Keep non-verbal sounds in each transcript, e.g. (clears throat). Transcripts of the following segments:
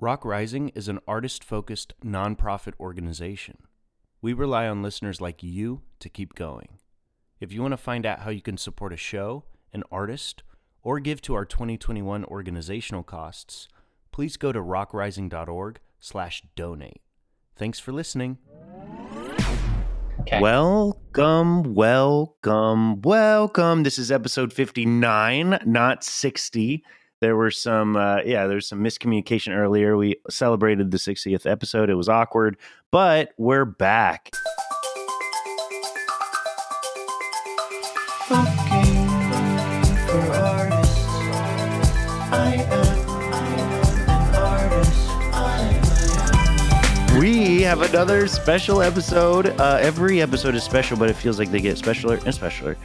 Rock Rising is an artist focused nonprofit organization. We rely on listeners like you to keep going. If you want to find out how you can support a show, an artist, or give to our 2021 organizational costs, please go to rockrising.org slash donate. Thanks for listening. Okay. Welcome, welcome, welcome. This is episode 59, not 60. There were some, uh, yeah, there's some miscommunication earlier. We celebrated the 60th episode. It was awkward, but we're back. We have another special episode. Uh, every episode is special, but it feels like they get specialer and specialer.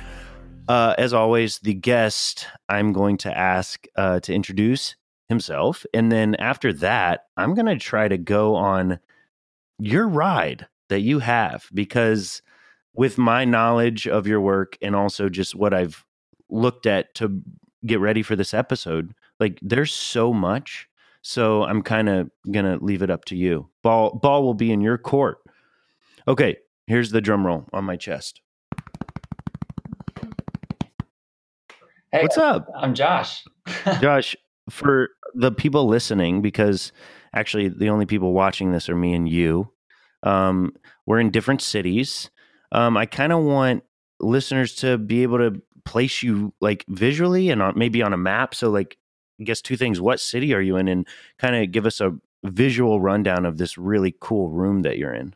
Uh, as always, the guest I'm going to ask uh, to introduce himself. And then after that, I'm going to try to go on your ride that you have because with my knowledge of your work and also just what I've looked at to get ready for this episode, like there's so much. So I'm kind of going to leave it up to you. Ball ball will be in your court. Okay, here's the drum roll on my chest. Hey, What's up? I'm Josh. (laughs) Josh, for the people listening, because actually the only people watching this are me and you, um, we're in different cities. Um, I kind of want listeners to be able to place you like visually and on, maybe on a map. So, like, I guess two things: what city are you in, and kind of give us a visual rundown of this really cool room that you're in.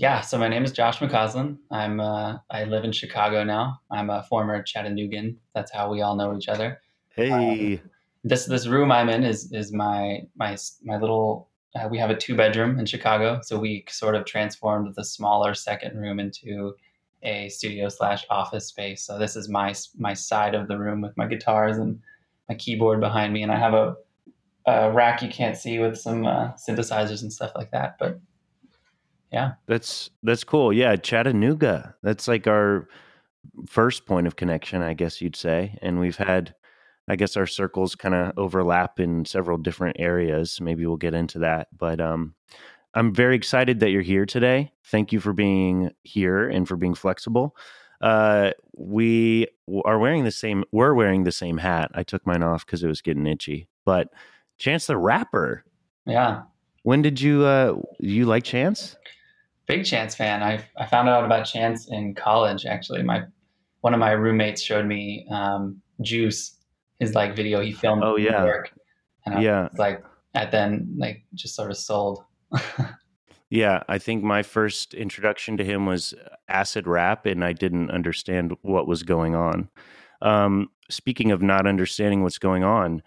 Yeah, so my name is Josh McCausland. I'm uh, I live in Chicago now. I'm a former Chattanoogan. That's how we all know each other. Hey, Um, this this room I'm in is is my my my little. Uh, we have a two bedroom in Chicago, so we sort of transformed the smaller second room into a studio slash office space. So this is my my side of the room with my guitars and my keyboard behind me, and I have a, a rack you can't see with some uh, synthesizers and stuff like that. But yeah, that's that's cool. Yeah, Chattanooga. That's like our first point of connection, I guess you'd say. And we've had, I guess, our circles kind of overlap in several different areas. Maybe we'll get into that. But um, I'm very excited that you're here today. Thank you for being here and for being flexible. Uh, we are wearing the same. We're wearing the same hat. I took mine off because it was getting itchy. But Chance the Rapper. yeah. When did you uh you like Chance? Big Chance fan. I I found out about Chance in college. Actually, my one of my roommates showed me um, Juice, his like video he filmed. Oh, in yeah. New York, and I Yeah. was like at then like just sort of sold. (laughs) Yeah, I think my first introduction to him was acid rap, and I didn't understand what was going on. Um, speaking of not understanding what's going on,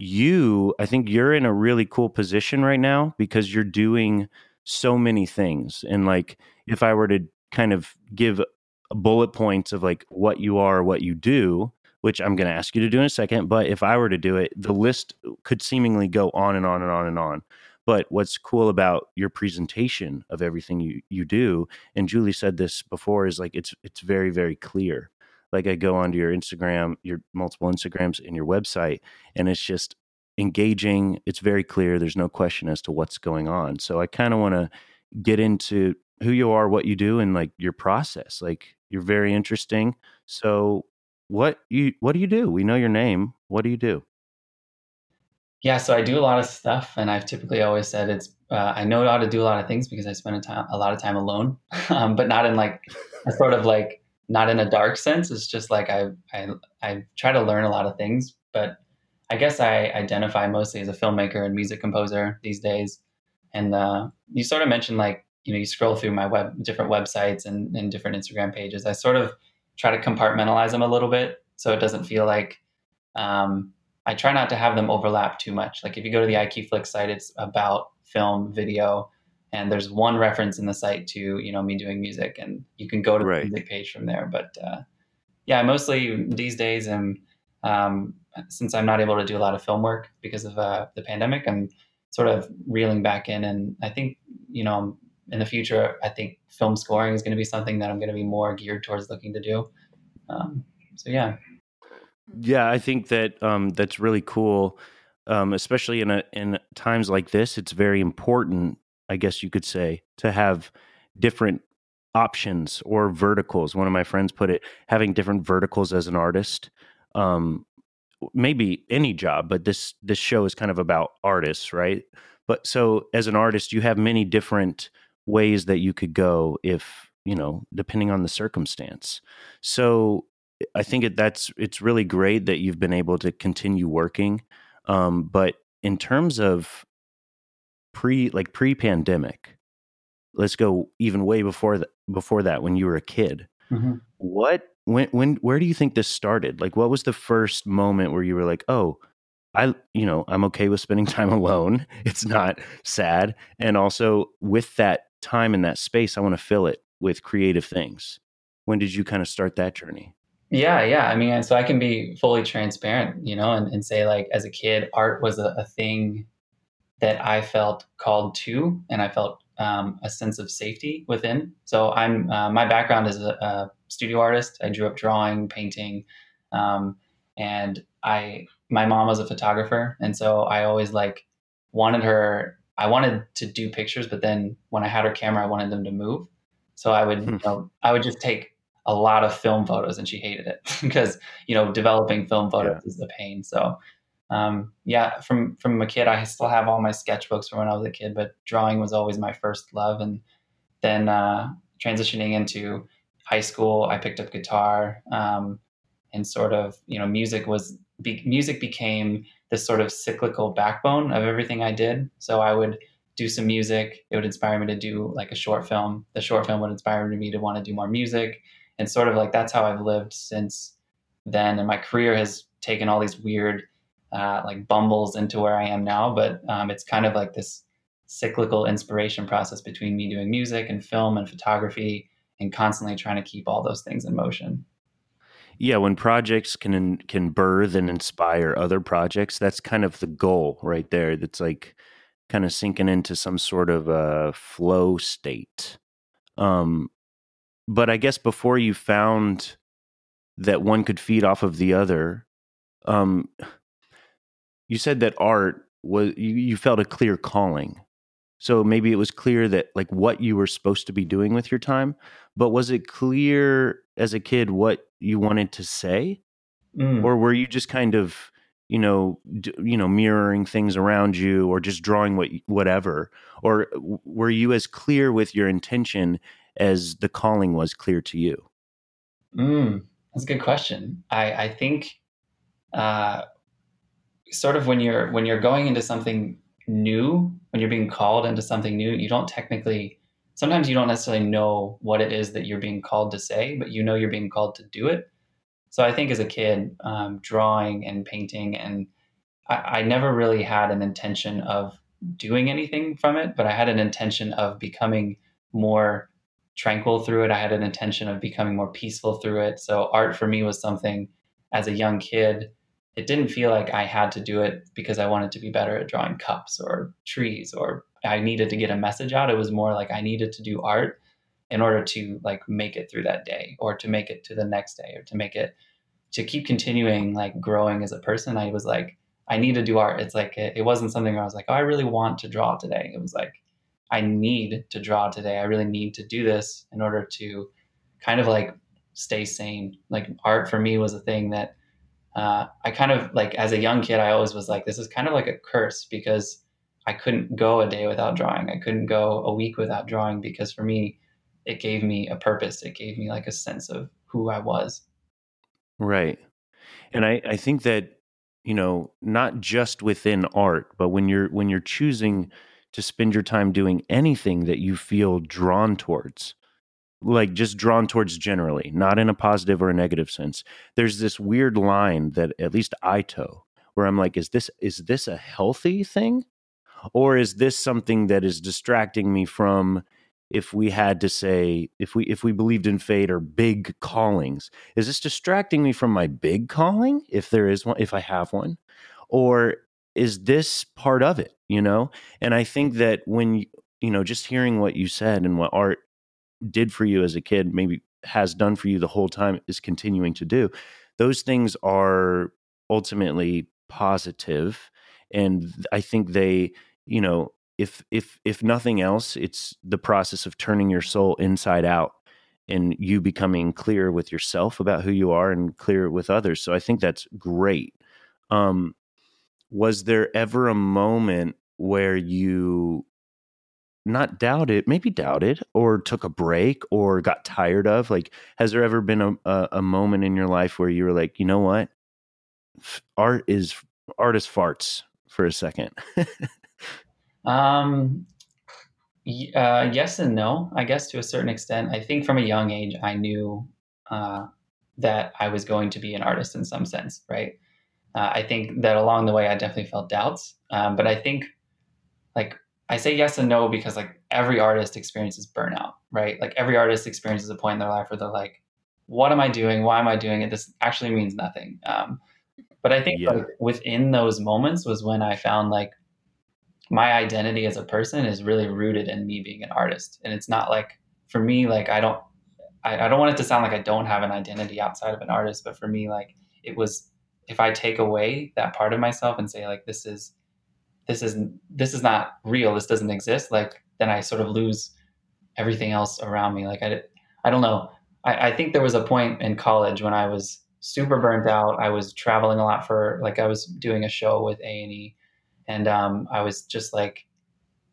you, I think you're in a really cool position right now because you're doing so many things. And like, if I were to kind of give bullet points of like what you are, what you do, which I'm going to ask you to do in a second, but if I were to do it, the list could seemingly go on and on and on and on. But what's cool about your presentation of everything you, you do, and Julie said this before, is like it's it's very very clear. Like I go onto your Instagram, your multiple Instagrams, and your website, and it's just engaging. It's very clear. There's no question as to what's going on. So I kind of want to get into who you are, what you do, and like your process. Like you're very interesting. So what you what do you do? We know your name. What do you do? yeah, so I do a lot of stuff, and I've typically always said it's uh, I know how to do a lot of things because I spend a, time, a lot of time alone, (laughs) um, but not in like a sort of like not in a dark sense. It's just like I I I try to learn a lot of things, but I guess I identify mostly as a filmmaker and music composer these days. And uh, you sort of mentioned like you know you scroll through my web different websites and, and different Instagram pages. I sort of try to compartmentalize them a little bit so it doesn't feel like um, I try not to have them overlap too much. Like if you go to the IQ Flick site, it's about film, video, and there's one reference in the site to you know me doing music, and you can go to Right. the music page from there. But uh, yeah, mostly these days am um, since I'm not able to do a lot of film work because of uh, the pandemic, I'm sort of reeling back in, and I think you know in the future, I think film scoring is going to be something that I'm going to be more geared towards looking to do. Um, so yeah, Yeah, I think that um, that's really cool. um, especially in a in times like this, it's very important, I guess you could say, to have different options or verticals. One of my friends put it, having different verticals as an artist. Um, maybe any job, but this this show is kind of about artists, right? But so as an artist, you have many different ways that you could go if you know, depending on the circumstance. So I think it, that's it's really great that you've been able to continue working. Um, but in terms of pre like pre pandemic, let's go even way before that before that when you were a kid. Mm-hmm. What when when where do you think this started? Like what was the first moment where you were like, "Oh, I you know, I'm okay with spending (laughs) time alone. It's not sad." And also with that time in that space, I want to fill it with creative things. When did you kind of start that journey? Yeah, yeah. I mean, so I can be fully transparent, you know, and, and say like as a kid, art was a, a thing that I felt called to, and I felt um, a sense of safety within. So I'm uh, my background is a, a, studio artist. I grew up drawing, painting, um, and I my mom was a photographer, and so I always like wanted her. I wanted to do pictures, but then when I had her camera, I wanted them to move. So I would, hmm. you know, I would just take a lot of film photos, and she hated it (laughs) because you know developing film photos yeah. is a pain. So um, yeah, from from a kid, I still have all my sketchbooks from when I was a kid, but drawing was always my first love. And then uh, transitioning into high school, I picked up guitar, um, and sort of you know music was be, music became this sort of cyclical backbone of everything I did. So I would do some music. It would inspire me to do like a short film. The short film would inspire me to want to do more music. And sort of like that's how I've lived since then. And my career has taken all these weird uh, like bumbles into where I am now. But um, it's kind of like this cyclical inspiration process between me doing music and film and photography and constantly trying to keep all those things in motion. Yeah, when projects can can birth and inspire other projects, that's kind of the goal right there. That's like kind of sinking into some sort of a flow state. Um, but I guess before you found that one could feed off of the other, um, you said that art was you, you felt a clear calling. So maybe it was clear that like what you were supposed to be doing with your time, but was it clear as a kid what you wanted to say? Mm. Or were you just kind of you know d- you know mirroring things around you or just drawing what whatever or were you as clear with your intention as the calling was clear to you mm, that's a good question i i think uh sort of when you're when you're going into something new when you're being called into something new you don't technically sometimes you don't necessarily know what it is that you're being called to say but you know you're being called to do it so I think as a kid, um, drawing and painting, and I, I never really had an intention of doing anything from it, but I had an intention of becoming more tranquil through it. I had an intention of becoming more peaceful through it. So art for me was something as a young kid. It didn't feel like I had to do it because I wanted to be better at drawing cups or trees or I needed to get a message out. It was more like I needed to do art in order to like make it through that day or to make it to the next day or to make it to keep continuing like growing as a person. I was like i need to do art. It's like it, it wasn't something where i was like oh i really want to draw today. It was like i need to draw today. I really need to do this in order to kind of like stay sane. Like art for me was a thing that uh, i kind of like as a young kid i always was like this is kind of like a curse because i couldn't go a day without drawing i couldn't go a week without drawing because for me it gave me a purpose. It gave me like a sense of who I was. Right. And I, I think that, you know, not just within art, but when you're when you're choosing to spend your time doing anything that you feel drawn towards, like just drawn towards generally, not in a positive or a negative sense. There's this weird line that at least I toe where I'm like, is this is this a healthy thing? Or is this something that is distracting me from if we had to say if we if we believed in fate or big callings is this distracting me from my big calling if there is one if i have one or is this part of it you know and i think that when you know just hearing what you said and what art did for you as a kid maybe has done for you the whole time is continuing to do those things are ultimately positive and I think they, you know, if if if nothing else, it's the process of turning your soul inside out and you becoming clear with yourself about who you are and clear with others. So I think that's great. Um, was there ever a moment where you not doubted, maybe doubted, or took a break, or got tired of? Like, has there ever been a, a, a moment in your life where you were like, you know what, art is art is farts for a second? (laughs) um, uh, yes and no, I guess to a certain extent. I think from a young age, I knew uh, that I was going to be an artist in some sense, right? Uh, I think that along the way, I definitely felt doubts. Um, but I think, like, I say yes and no because, like, every artist experiences burnout, right? Like, every artist experiences a point in their life where they're like, what am I doing? Why am I doing it? This actually means nothing. Um, but I think yeah. like, within those moments was when I found like my identity as a person is really rooted in me being an artist. And it's not like for me, like I don't I, I don't want it to sound like I don't have an identity outside of an artist, but for me, like it was if I take away that part of myself and say like this is this is this is not real, this doesn't exist, like then I sort of lose everything else around me. Like I I don't know. I, I think there was a point in college when I was super burnt out. I was traveling a lot for like I was doing a show with A and E and um, I was just like,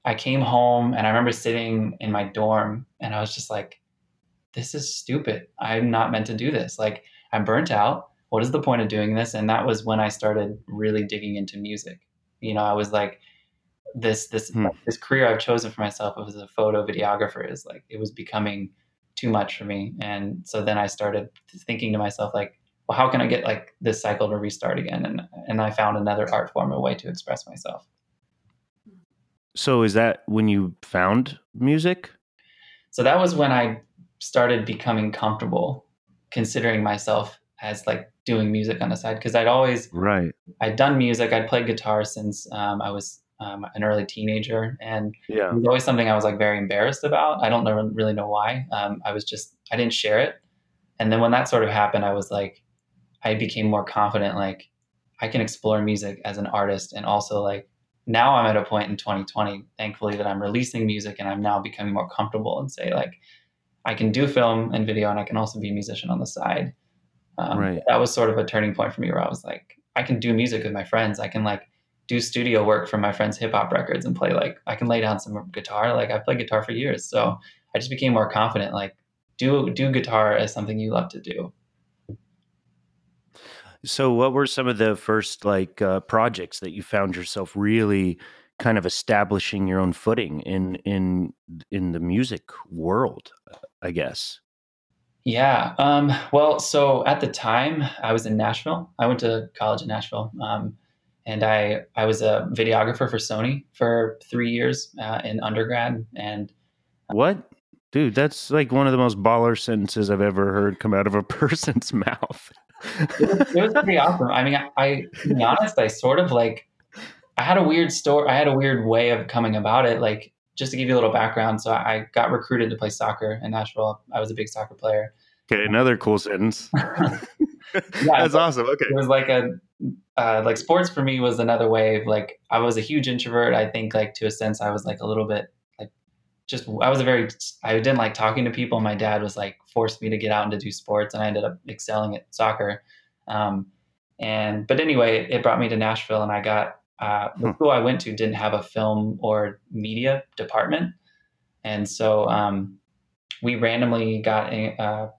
I came home and I remember sitting in my dorm and I was just like, this is stupid. I'm not meant to do this. Like, I'm burnt out. What is the point of doing this? And that was when I started really digging into music. You know, I was like, this this hmm. this career I've chosen for myself as a photo videographer is like it was becoming too much for me. And so then I started thinking to myself like, well, how can I get like this cycle to restart again? And and I found another art form, a way to express myself. So is that when you found music? So that was when I started becoming comfortable considering myself as like doing music on the side because I'd always right I'd done music I'd played guitar since um, I was um, an early teenager and yeah. it was always something I was like very embarrassed about I don't know, really know why um, I was just I didn't share it and then when that sort of happened I was like I became more confident. Like I can explore music as an artist, and also like now I'm at a point in 2020, thankfully, that I'm releasing music and I'm now becoming more comfortable and say like I can do film and video, and I can also be a musician on the side. Um, right. That was sort of a turning point for me where I was like, I can do music with my friends. I can like do studio work for my friends' hip hop records and play like I can lay down some guitar. Like I've played guitar for years, so I just became more confident. Like do do guitar as something you love to do. So, what were some of the first like uh, projects that you found yourself really kind of establishing your own footing in in in the music world? I guess. Yeah. Um, well, so at the time, I was in Nashville. I went to college in Nashville, um, and I I was a videographer for Sony for three years uh, in undergrad. And what? Dude, that's like one of the most baller sentences I've ever heard come out of a (laughs) person's mouth it, was, it, was, pretty awesome. I mean, I, I, to be honest, I sort of like, I had a weird story. I had a weird way of coming about it. Like, just to give you a little background, so I got recruited to play soccer in Nashville. I was a big soccer player. Okay, another cool sentence. (laughs) yeah, that's awesome. Okay, it was like a uh, like sports for me was another way of like I was a huge introvert. I think like to a sense I was like a little bit like just I was a very I didn't like talking to people. My dad was like forced me to get out and to do sports, and I ended up excelling at soccer. Um, and but anyway, it brought me to Nashville, and I got uh, the hmm. school I went to didn't have a film or media department, and so um, we randomly got a, uh,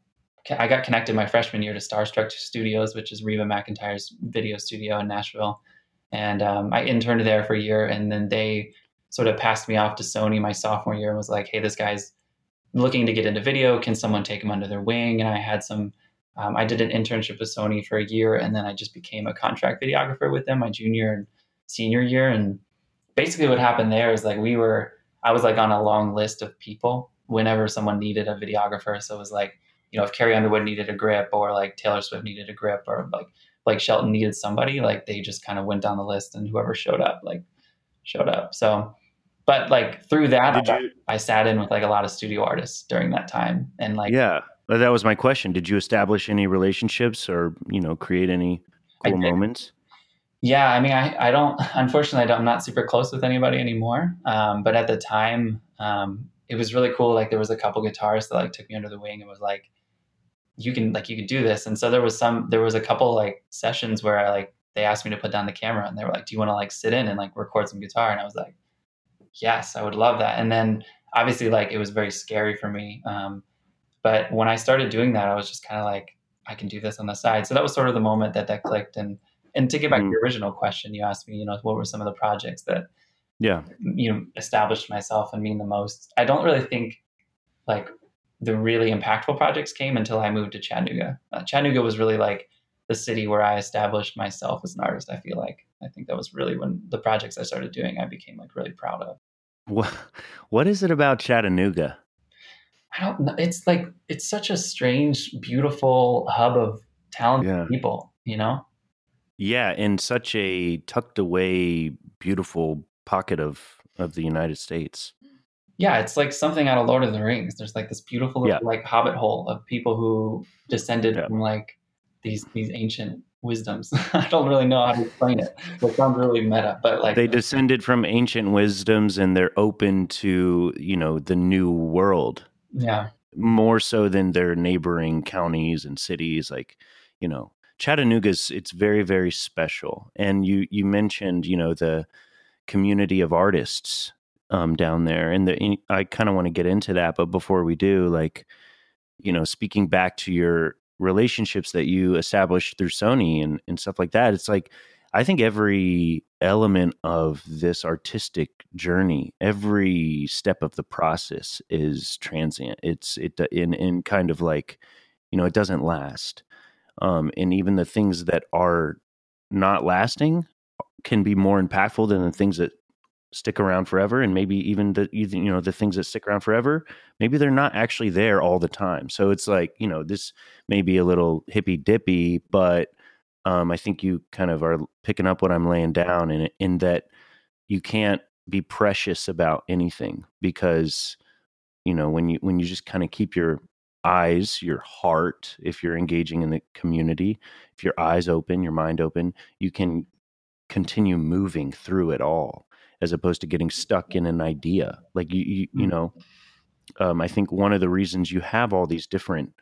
I got connected my freshman year to Starstruck Studios, which is Reba McEntire's video studio in Nashville, and um, I interned there for a year, and then they sort of passed me off to Sony my sophomore year and was like, hey, this guy's looking to get into video. Can someone take him under their wing? And I had some, um, I did an internship with Sony for a year and then I just became a contract videographer with them my junior and senior year. And basically what happened there is like we were, I was like on a long list of people whenever someone needed a videographer. So it was like, you know, if Carrie Underwood needed a grip or like Taylor Swift needed a grip or like Blake Shelton needed somebody, like they just kind of went down the list and whoever showed up, like showed up. So but like through that I, you, I, sat in with like a lot of studio artists during that time and like yeah that was my question did you establish any relationships or you know create any cool moments Yeah, I mean, I, I don't, (laughs) unfortunately, I am not super close with anybody anymore. Um, but at the time, um, it was really cool. Like there was a couple guitarists that like took me under the wing and was like, you can like, you can do this. And so there was some, there was a couple like sessions where I like, they asked me to put down the camera and they were like, do you want to like sit in and like record some guitar? And I was like, yes, I would love that. And then obviously like it was very scary for me. Um, but when I started doing that, I was just kind of like, I can do this on the side. So that was sort of the moment that that clicked. And and to get back mm. to your original question, you asked me, you know, what were some of the projects that, yeah, you know, established myself and mean the most. I don't really think like the really impactful projects came until I moved to Chattanooga. Uh, Chattanooga was really like the city where I established myself as an artist. I feel like I think that was really when the projects I started doing, I became like really proud of. What What is it about Chattanooga? I don't know. It's like it's such a strange, beautiful hub of talented yeah. people. You know. Yeah, in such a tucked away, beautiful pocket of of the United States. Yeah, it's like something out of Lord of the Rings. There's like this beautiful yeah. like hobbit hole of people who descended yeah. from like these these ancient wisdoms. (laughs) I don't really know how to explain it. (laughs) It sounds really meta, but like they descended from ancient wisdoms and they're open to, you know, the new world. Yeah. More so than their neighboring counties and cities like, you know, Chattanooga's it's very very special. And you you mentioned, you know, the community of artists um, down there and the I kind of want to get into that, but before we do, like you know, speaking back to your relationships that you established through Sony and, and stuff like that. It's like I think every element of this artistic journey, every step of the process is transient. It's it in in kind of like, you know, it doesn't last. Um, and even the things that are not lasting can be more impactful than the things that stick around forever and maybe even the you know the things that stick around forever maybe they're not actually there all the time. So it's like you know this may be a little hippy dippy but um, i think you kind of are picking up what i'm laying down in in that you can't be precious about anything because you know when you when you just kind of keep your eyes your heart if you're engaging in the community if your eyes open your mind open you can continue moving through it all as opposed to getting stuck in an idea. Like you, you, you mm. know, um, I think one of the reasons you have all these different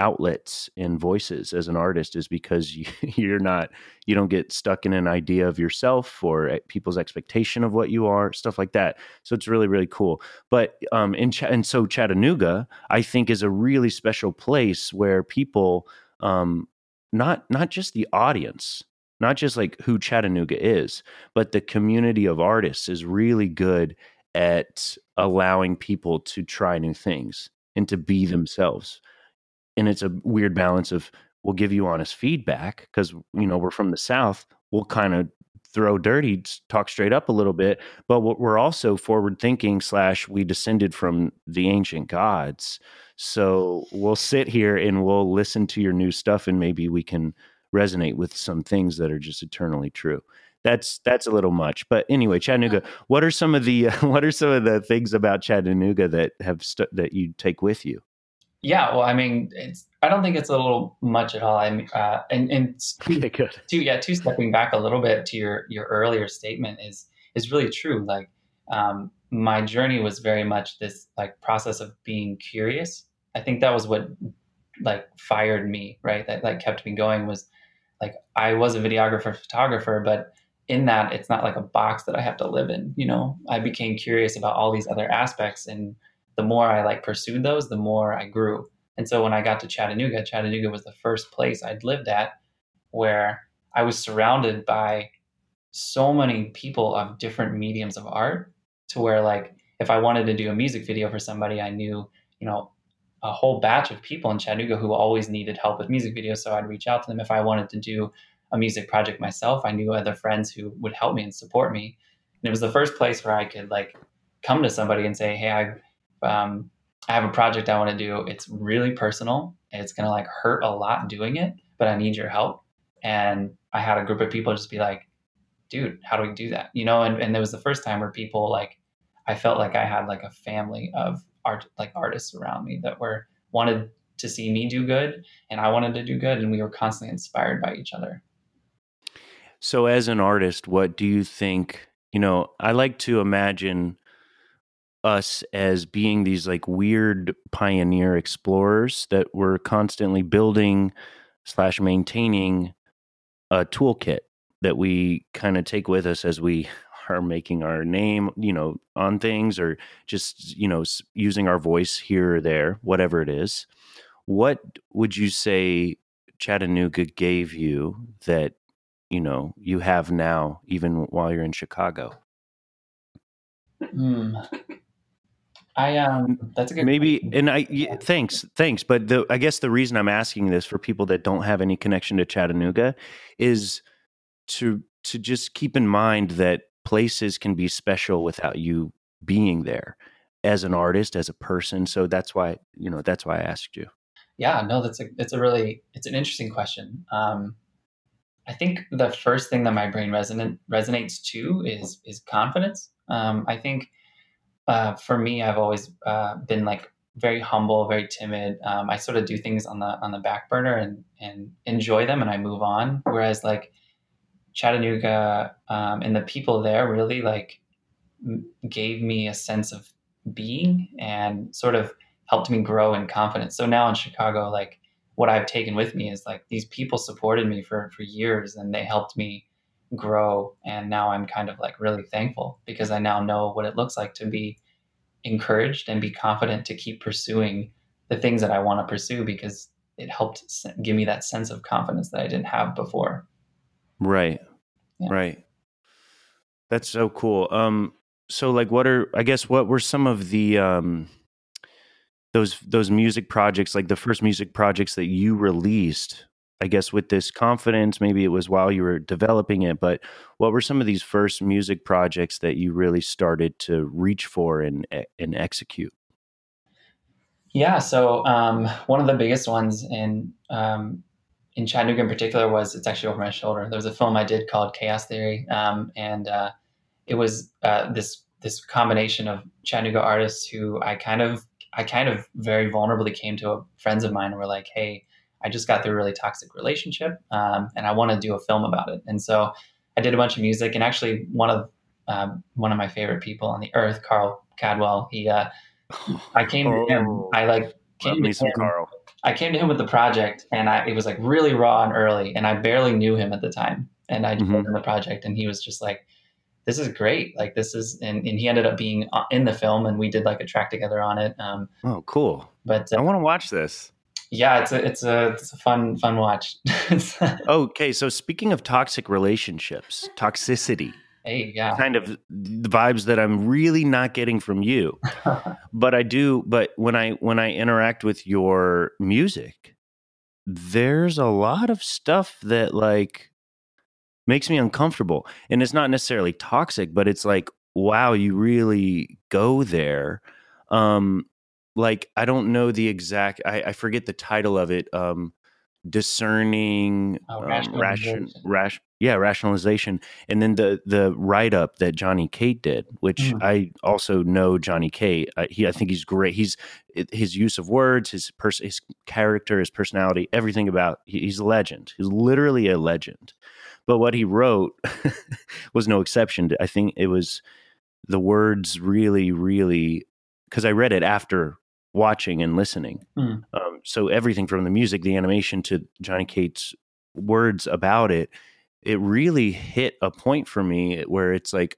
outlets and voices as an artist is because you, (laughs) you're not, you don't get stuck in an idea of yourself or people's expectation of what you are, stuff like that. So it's really, really cool. But um, in Ch- and so Chattanooga, I think, is a really special place where people, um, not not just the audience, not just like who Chattanooga is, but the community of artists is really good at allowing people to try new things and to be themselves. And it's a weird balance of we'll give you honest feedback because you know we're from the south. We'll kind of throw dirty, talk straight up a little bit, but we're also forward thinking. Slash, we descended from the ancient gods, so we'll sit here and we'll listen to your new stuff, and maybe we can resonate with some things that are just eternally true. That's that's a little much, but anyway, Chattanooga. (laughs) What are some of the (laughs) what are some of the things about Chattanooga that have st- that you take with you? Yeah, well, I mean, it's I don't think it's a little much at all. I mean, uh, and and okay, (laughs) good. Two, yeah, two stepping back a little bit to your your earlier statement is is really true. Like, um, my journey was very much this like process of being curious. I think that was what like fired me, right? That like kept me going was like I was a videographer, photographer, but in that it's not like a box that I have to live in. You know, I became curious about all these other aspects, and the more I like pursued those, the more I grew. And so when I got to Chattanooga, Chattanooga was the first place I'd lived at where I was surrounded by so many people of different mediums of art to where like if I wanted to do a music video for somebody, I knew, you know, a whole batch of people in Chattanooga who always needed help with music videos. So I'd reach out to them if I wanted to do a music project myself. I knew other friends who would help me and support me. And it was the first place where I could like come to somebody and say, "Hey, I um, I have a project I want to do. It's really personal. It's gonna like hurt a lot doing it, but I need your help." And I had a group of people just be like, "Dude, how do we do that?" You know. And and it was the first time where people like I felt like I had like a family of art like artists around me that were wanted to see me do good and I wanted to do good and we were constantly inspired by each other. So, as an artist, what do you think? You know, I like to imagine us as being these like weird pioneer explorers that were constantly building slash maintaining a toolkit that we kind of take with us as we (laughs) are making our name, you know, on things or just, you know, using our voice here or there, whatever it is. What would you say Chattanooga gave you that, you know, you have now, even while you're in Chicago? Hmm. I um, that's a good maybe, question. and I yeah, thanks, thanks. But the I guess the reason I'm asking this for people that don't have any connection to Chattanooga is to to just keep in mind that places can be special without you being there as an artist, as a person. So that's why you know that's why I asked you. Yeah, no, that's a it's a really it's an interesting question. Um, I think the first thing that my brain resonant resonates to is is confidence. Um, I think uh, for me, I've always uh, been like very humble, very timid. Um, I sort of do things on the on the back burner and and enjoy them, and I move on. Whereas like Chattanooga um, and the people there really like m- gave me a sense of being and sort of helped me grow in confidence. So now in Chicago, like what I've taken with me is like these people supported me for for years, and they helped me grow and now i'm kind of like really thankful because i now know what it looks like to be encouraged and be confident to keep pursuing the things that i want to pursue because it helped give me that sense of confidence that i didn't have before. Right. Yeah. right. That's so cool. Um so like what are i guess what were some of the um those those music projects like the first music projects that you released I guess with this confidence, maybe it was while you were developing it, but what were some of these first music projects that you really started to reach for and and execute? Yeah, so um, one of the biggest ones in um, in Chattanooga in particular was it's actually over my shoulder. There was a film I did called Chaos Theory, um, and uh, it was uh, this this combination of Chattanooga artists who I kind of I kind of very vulnerably came to friends of mine and were like, hey I just got through a really toxic relationship, um, and I want to do a film about it. And so I did a bunch of music, and actually one of um, one of my favorite people on the earth, Carl Cadwell. He, uh, (laughs) I came to him. Oh, I like came to him. Carl. I came to him with the project, and I, it was like really raw and early, and I barely knew him at the time. And I mm-hmm. told him the project, and he was just like, "This is great! Like this is," and, and he ended up being uh, in the film, and we did like a track together on it. Um, oh, cool! But uh, I want to watch this yeah, it's a it's a it's a fun fun watch. (laughs) okay, so speaking of toxic relationships, toxicity. Hey, yeah. Kind of the vibes that I'm really not getting from you. (laughs) but I do but when I when I interact with your music, there's a lot of stuff that like makes me uncomfortable. And it's not necessarily toxic, but it's like wow, you really go there. Um like I don't know the exact I, I forget the title of it. Um discerning oh, um, ration ration yeah rationalization and then the the write up that Johnny Kate did which mm. I also know Johnny Kate. uh, he I think he's great he's his use of words his person his character his personality everything about he, he's a legend he's literally a legend but what he wrote (laughs) was no exception I think it was the words really really because I read it after watching and listening. Mm. Um, so everything from the music, the animation to Johnny Cate's words about it, it really hit a point for me where it's like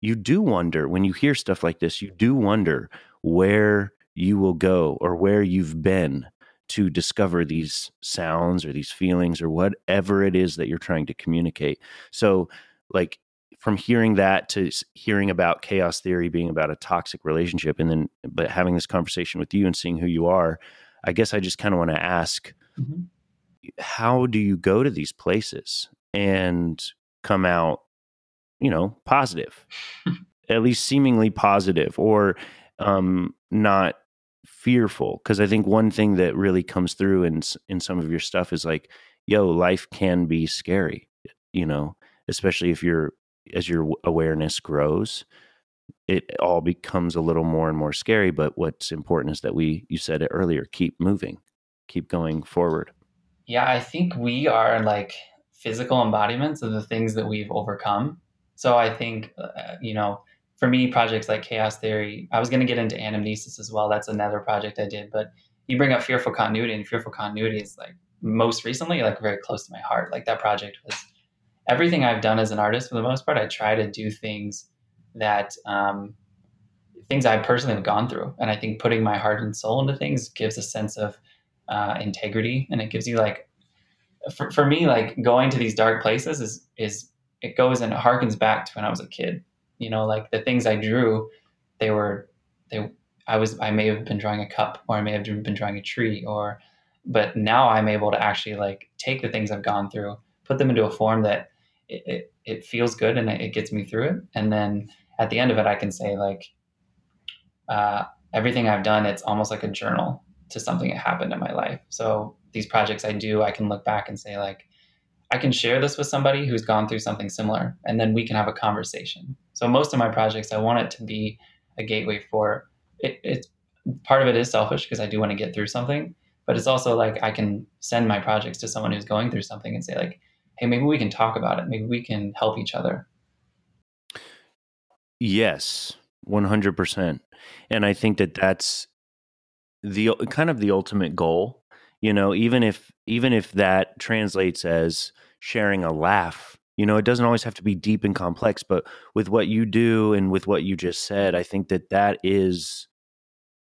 you do wonder when you hear stuff like this, you do wonder where you will go or where you've been to discover these sounds or these feelings or whatever it is that you're trying to communicate. So like from hearing that to hearing about chaos theory being about a toxic relationship and then but having this conversation with you and seeing who you are i guess i just kind of want to ask mm-hmm. how do you go to these places and come out you know positive (laughs) at least seemingly positive or um not fearful because i think one thing that really comes through in in some of your stuff is like yo life can be scary you know especially if you're as your awareness grows, it all becomes a little more and more scary. But what's important is that we, you said it earlier, keep moving, keep going forward. Yeah, I think we are like physical embodiments of the things that we've overcome. So I think, uh, you know, for me, projects like Chaos Theory, I was going to get into anamnesis as well. That's another project I did. But you bring up fearful continuity, and fearful continuity is like most recently, like very close to my heart. Like that project was everything I've done as an artist for the most part. I try to do things that um, things I personally have gone through, and I think putting my heart and soul into things gives a sense of uh, integrity, and it gives you like, for, for me, like going to these dark places is is it goes and it harkens back to when I was a kid. You know, like the things I drew, they were they. I was I may have been drawing a cup, or I may have been drawing a tree, or but now I'm able to actually like take the things I've gone through, put them into a form that it, it, it feels good and it gets me through it, and then at the end of it, I can say like uh, everything I've done, it's almost like a journal to something that happened in my life. So these projects I do, I can look back and say like, I can share this with somebody who's gone through something similar, and then we can have a conversation. So most of my projects, I want it to be a gateway for it. It's part of it is selfish because I do want to get through something, but it's also like I can send my projects to someone who's going through something and say like, hey, maybe we can talk about it. Maybe we can help each other. Yes, one hundred percent. And I think that that's the kind of the ultimate goal. You know, even if even if that translates as sharing a laugh you know it doesn't always have to be deep and complex but with what you do and with what you just said i think that that is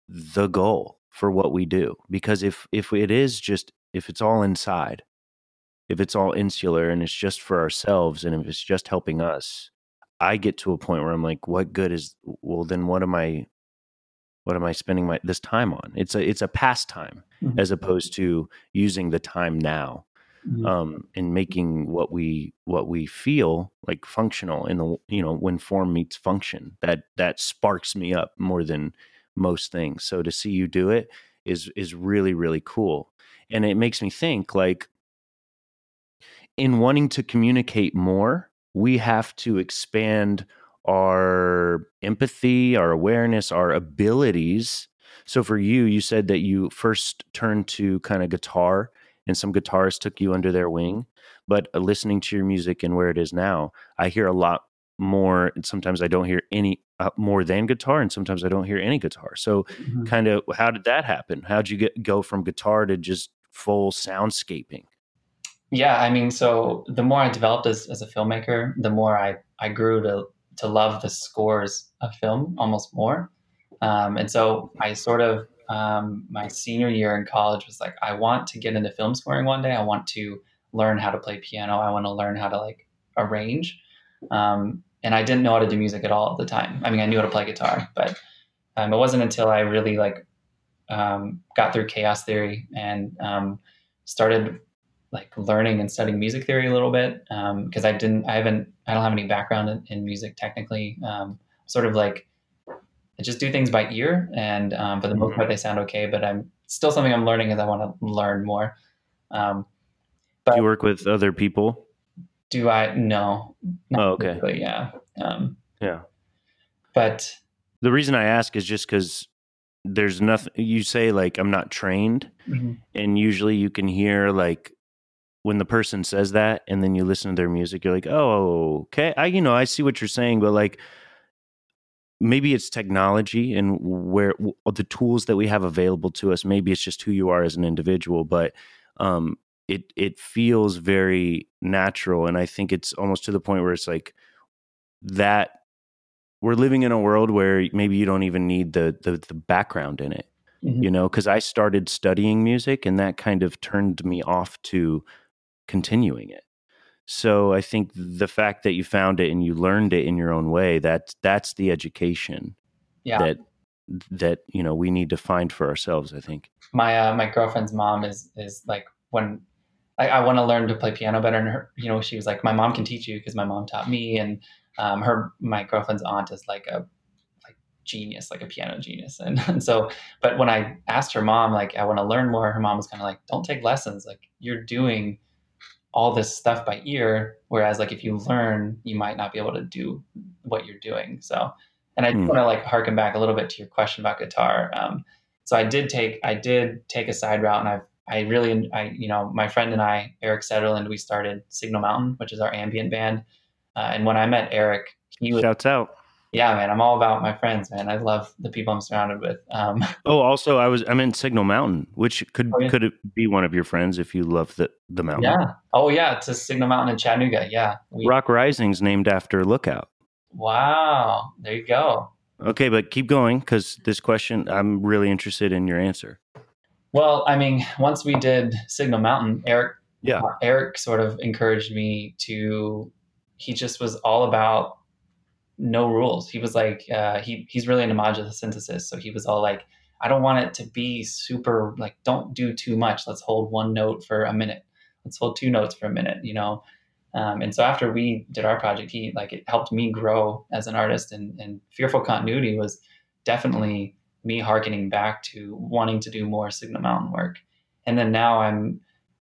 the goal for what we do because if if it is just if it's all inside if it's all insular and it's just for ourselves and if it's just helping us i get to a point where i'm like what good is well then what am i what am i spending my this time on it's a it's a pastime mm-hmm. as opposed to using the time now mm-hmm. um, and making what we what we feel like functional in the you know when form meets function that that sparks me up more than most things so to see you do it is is really really cool and it makes me think like in wanting to communicate more we have to expand our empathy our awareness our abilities so for you you said that you first turned to kind of guitar and some guitarists took you under their wing. But uh, listening to your music and where it is now, I hear a lot more. And sometimes I don't hear any uh, more than guitar, and sometimes I don't hear any guitar. So, mm-hmm. kind of, how did that happen? How did you get go from guitar to just full soundscaping? Yeah, I mean, so the more I developed as, as a filmmaker, the more I, I grew to to love the scores of film almost more. Um, and so I sort of um, my senior year in college was like, I want to get into film scoring one day. I want to learn how to play piano. I want to learn how to like arrange. Um, and I didn't know how to do music at all at the time. I mean, I knew how to play guitar, but um, it wasn't until I really like um, got through chaos theory and um, started like learning and studying music theory a little bit because um, I didn't, I haven't, I don't have any background in, in music technically. sort of like I just do things by ear, and um, for the most mm-hmm. part, they sound okay. But I'm still something I'm learning as I want to learn more. Um, but do you work with other people? Do I? No. Oh, okay. Yeah. Um, yeah. But the reason I ask is just because there's nothing. You say like I'm not trained, mm-hmm. and usually you can hear like when the person says that, and then you listen to their music, you're like, oh, okay. I you know I see what you're saying, but like maybe it's technology and where the tools that we have available to us maybe it's just who you are as an individual but um, it it feels very natural and i think it's almost to the point where it's like that we're living in a world where maybe you don't even need the the, the background in it mm-hmm. you know because i started studying music and that kind of turned me off to continuing it so I think the fact that you found it and you learned it in your own way, that that's the education yeah. that that you know we need to find for ourselves. I think my uh, my girlfriend's mom is is like when I, I want to learn to play piano better, and her you know she was like my mom can teach you because my mom taught me, and um, her my girlfriend's aunt is like a like genius, like a piano genius, (laughs) and, and so but when I asked her mom like I want to learn more, her mom was kind of like don't take lessons, like you're doing all this stuff by ear whereas like if you learn you might not be able to do what you're doing so and i mm. want to like harken back a little bit to your question about guitar um, so i did take i did take a side route and i've I really, I you know, my friend and I, Eric Sutherland, we started Signal Mountain, which is our ambient band. Uh, and when I met Eric, he was shouts out. Yeah, man, I'm all about my friends, man. I love the people I'm surrounded with. Um, (laughs) oh, also, I was I'm in Signal Mountain, which could oh, yeah. could it be one of your friends if you love the the mountain? Yeah. Oh, yeah. It's a Signal Mountain in Chattanooga. Yeah. We, Rock Rising's named after Lookout. Wow. There you go. Okay, but keep going because this question, I'm really interested in your answer. Well, I mean, once we did Signal Mountain, Eric, yeah, uh, Eric sort of encouraged me to. He just was all about no rules. He was like, uh, he he's really into modular synthesis, so he was all like, I don't want it to be super like, don't do too much. Let's hold one note for a minute. Let's hold two notes for a minute. You know, um, and so after we did our project, he like it helped me grow as an artist. And, and Fearful Continuity was definitely me harkening back to wanting to do more Signal Mountain work. And then now I'm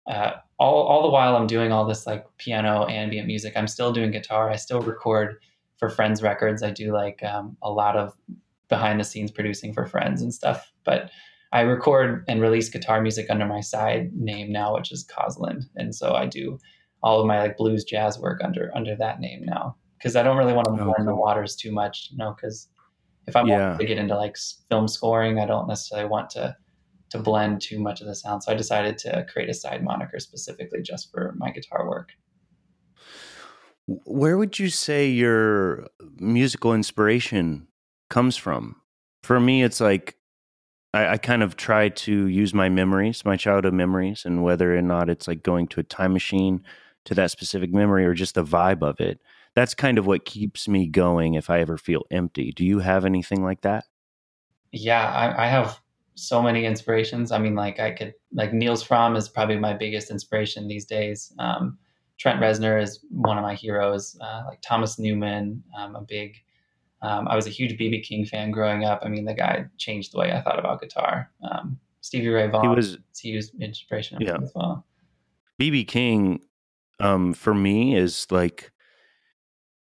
uh, all all the while I'm doing all this like piano ambient music. I'm still doing guitar. I still record for Friends Records. I do like um, a lot of behind the scenes producing for Friends and stuff. But I record and release guitar music under my side name now, which is Cosland. And so I do all of my like blues jazz work under under that name now because I don't really want to blend oh, the waters too much, you know, because if I'm yeah. to get into like film scoring, I don't necessarily want to to blend too much of the sound. So I decided to create a side moniker specifically just for my guitar work. Where would you say your musical inspiration comes from? For me, it's like I, I kind of try to use my memories, my childhood memories, and whether or not it's like going to a time machine to that specific memory or just the vibe of it. That's kind of what keeps me going if I ever feel empty. Do you have anything like that? Yeah, I, I have so many inspirations. I mean, like I could like Nils Frahm is probably my biggest inspiration these days. Um, Trent Reznor is one of my heroes. Uh, like Thomas Newman, I'm a big. Um, I was a huge BB King fan growing up. I mean, the guy changed the way I thought about guitar. Um, Stevie Ray Vaughan. He was he was inspiration yeah. as well. BB King um, for me is like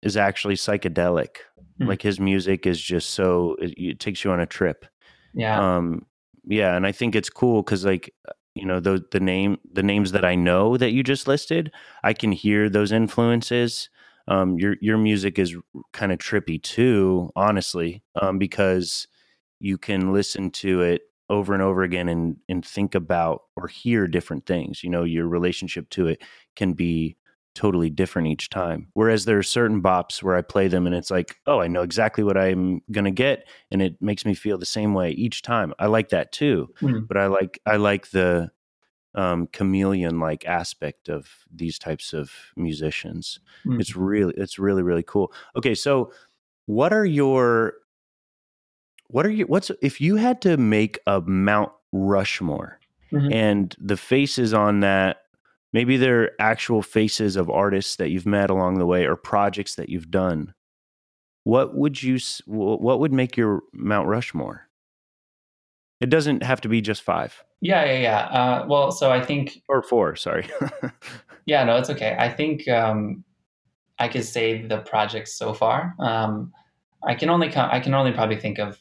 is actually psychedelic. Hmm. Like his music is just so it, it, takes you on a trip. Yeah. Um, yeah, and I think it's cool because like you know the the name the names that I know that you just listed, I can hear those influences. Um, your your music is kind of trippy too, honestly, um, because you can listen to it over and over again and and think about or hear different things you know your relationship to it can be totally different each time whereas there are certain bops where i play them and it's like oh i know exactly what i'm going to get and it makes me feel the same way each time i like that too mm. but i like i like the um, chameleon like aspect of these types of musicians mm. it's really it's really really cool okay so what are your what are you what's if you had to make a Mount Rushmore mm-hmm. and the faces on that maybe they're actual faces of artists that you've met along the way or projects that you've done. What would you what would make your Mount Rushmore? It doesn't have to be just five. Yeah yeah yeah. Uh, well so I think or four sorry. (laughs) Yeah no it's okay. I think um, I could say the projects so far. Um, I can only I can only probably think of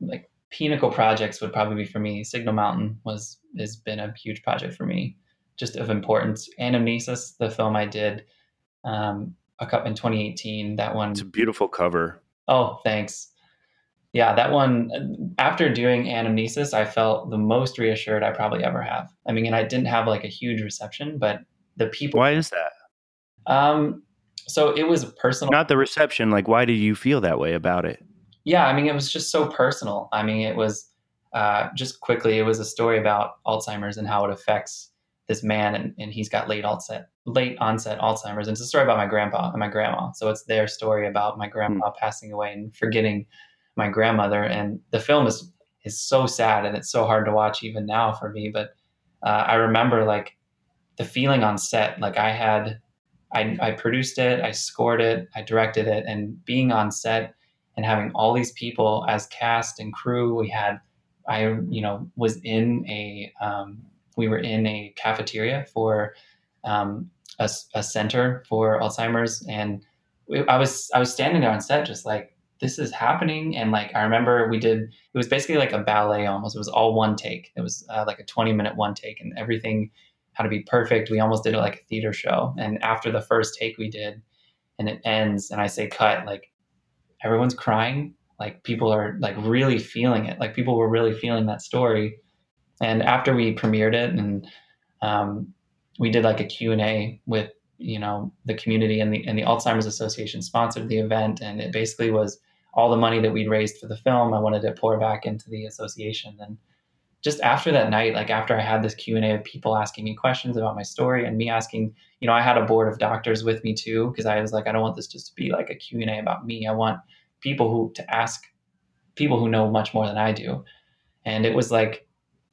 like pinnacle projects would probably be for me. Signal Mountain was has been a huge project for me, just of importance. Anamnesis, the film I did um, a cup in 2018. That one. It's a beautiful cover. Oh, thanks. Yeah, that one. After doing Anamnesis, I felt the most reassured I probably ever have. I mean, and I didn't have like a huge reception, but the people. Why is that? Um, so it was personal. Not the reception. Like, why did you feel that way about it? yeah, I mean, it was just so personal. I mean, it was uh, just quickly, it was a story about Alzheimer's and how it affects this man, and, and he's got late onset late onset Alzheimer's. And it's a story about my grandpa and my grandma. So it's their story about my grandma mm. passing away and forgetting my grandmother. And the film is is so sad and it's so hard to watch even now for me. But uh, I remember like the feeling on set. Like I had, I, I produced it, I scored it, I directed it, and being on set and having all these people as cast and crew. We had, I, you know, was in a, um, we were in a cafeteria for um, a, a, center for Alzheimer's, and we, I was I was standing there on set, just like this is happening. And like, I remember we did, it was basically like a ballet almost. It was all one take. It was uh, like a 20 minute one take and everything had to be perfect. We almost did it like a theater show. And after the first take we did and it ends and I say cut, like everyone's crying. Like people are like really feeling it. Like people were really feeling that story. And after we premiered it and um, we did like a Q&A with you know the community and the and the Alzheimer's Association sponsored the event, and it basically was all the money that we'd raised for the film. I wanted to pour back into the association, and just after that night, like after I had this Q and A of people asking me questions about my story and me asking, you know, I had a board of doctors with me too because I was like, I don't want this just to be like a Q and A about me. I want people who to ask people who know much more than I do, and it was like,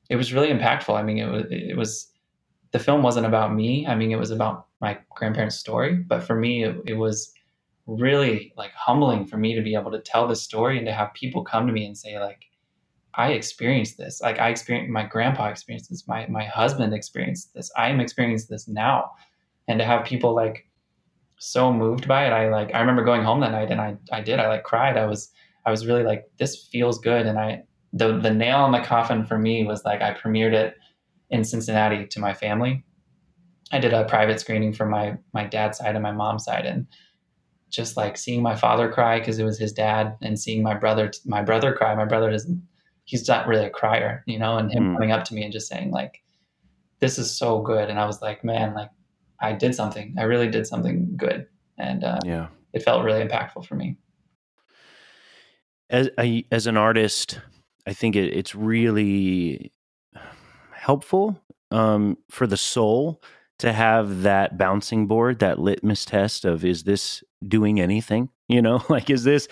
it was really impactful. I mean, it was it was the film wasn't about me. I mean, it was about my grandparents' story, but for me, it, it was really like humbling for me to be able to tell this story and to have people come to me and say like i experienced this. Like i experienced my grandpa experienced this. My my husband experienced this. I am experiencing this now. And to have people like so moved by it i like i remember going home that night and i i did. I like cried. I was i was really like this feels good. And i the the nail in the coffin for me was like i premiered it in cincinnati to my family I did a private screening for my my dad's side and my mom's side, and just like seeing my father cry because it was his dad, and seeing my brother my brother cry. My brother doesn't he's not really a crier, you know, and him mm. coming up to me and just saying like, "This is so good," and I was like, "Man, like I did something. I really did something good," and uh, yeah, it felt really impactful for me. As a, as an artist, I think it, it's really helpful um, for the soul to have that bouncing board, that litmus test of is this doing anything? (laughs) You know, like is this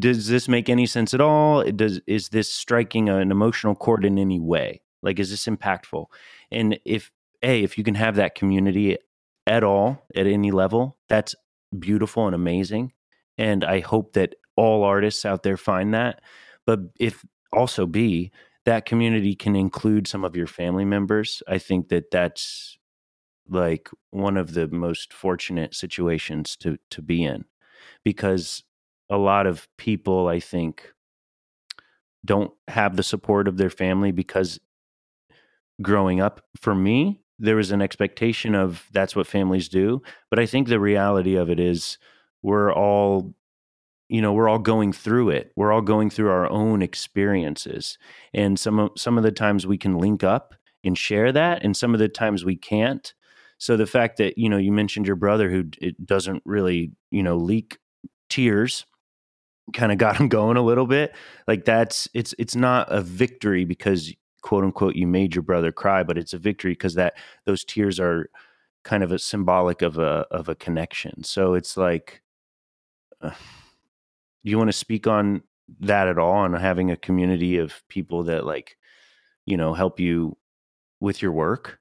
does this make any sense at all? Does is this striking an emotional chord in any way? Like is this impactful? And if a if you can have that community at all at any level, that's beautiful and amazing. And I hope that all artists out there find that. But if also be that community can include some of your family members, I think that that's like one of the most fortunate situations to to be in because a lot of people I think don't have the support of their family because growing up for me there was an expectation of that's what families do but I think the reality of it is we're all you know we're all going through it. We're all going through our own experiences. And some of some of the times we can link up and share that and some of the times we can't. So the fact that you know you mentioned your brother who it doesn't really you know leak tears kind of got him (laughs) going a little bit like that's it's it's not a victory because quote unquote you made your brother cry but it's a victory because that those tears are kind of a symbolic of a of a connection. So it's like uh, do you want to speak on that at all on having a community of people that like you know help you with your work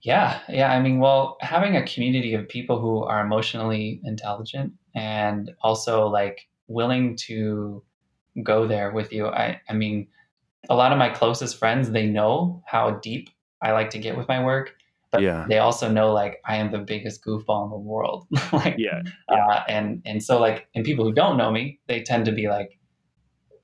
yeah, yeah. I mean, well, having a community of people who are emotionally intelligent and also like willing to go there with you. I, I mean, a lot of my closest friends, they know how deep I like to get with my work, but yeah. they also know like I am the biggest goofball in the world. (laughs) like, yeah, yeah. Uh, and and so like, and people who don't know me, they tend to be like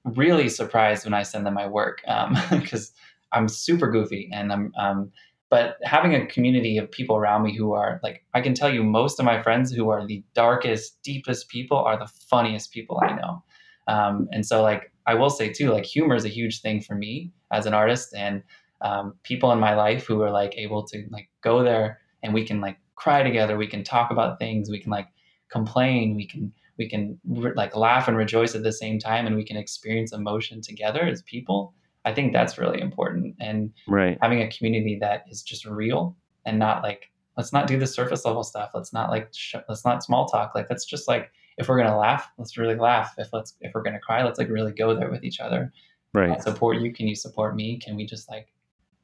really surprised when I send them my work because um, (laughs) I'm super goofy and I'm um but having a community of people around me who are like i can tell you most of my friends who are the darkest deepest people are the funniest people i know um, and so like i will say too like humor is a huge thing for me as an artist and um, people in my life who are like able to like go there and we can like cry together we can talk about things we can like complain we can we can re- like laugh and rejoice at the same time and we can experience emotion together as people I think that's really important. And right. having a community that is just real and not like, let's not do the surface level stuff. Let's not like, sh- let's not small talk. Like, let's just like, if we're gonna laugh, let's really laugh. If let's, if we're gonna cry, let's like really go there with each other. Right. I support you. Can you support me? Can we just like,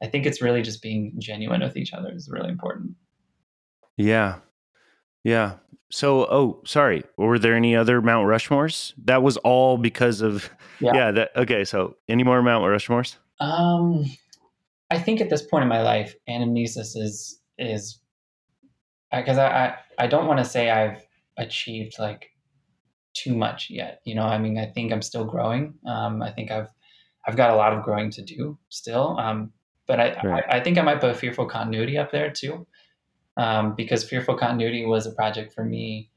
I think it's really just being genuine with each other is really important. Yeah. Yeah. So, oh, sorry. Were there any other Mount Rushmores? That was all because of yeah. yeah that okay. So, any more Mount Rushmores? Um, I think at this point in my life, anamnesis is is because I, I I don't want to say I've achieved like too much yet. You know, I mean, I think I'm still growing. Um, I think I've I've got a lot of growing to do still. Um, but I, right. I, I think I might put fearful continuity up there too, um, because fearful continuity was a project for me.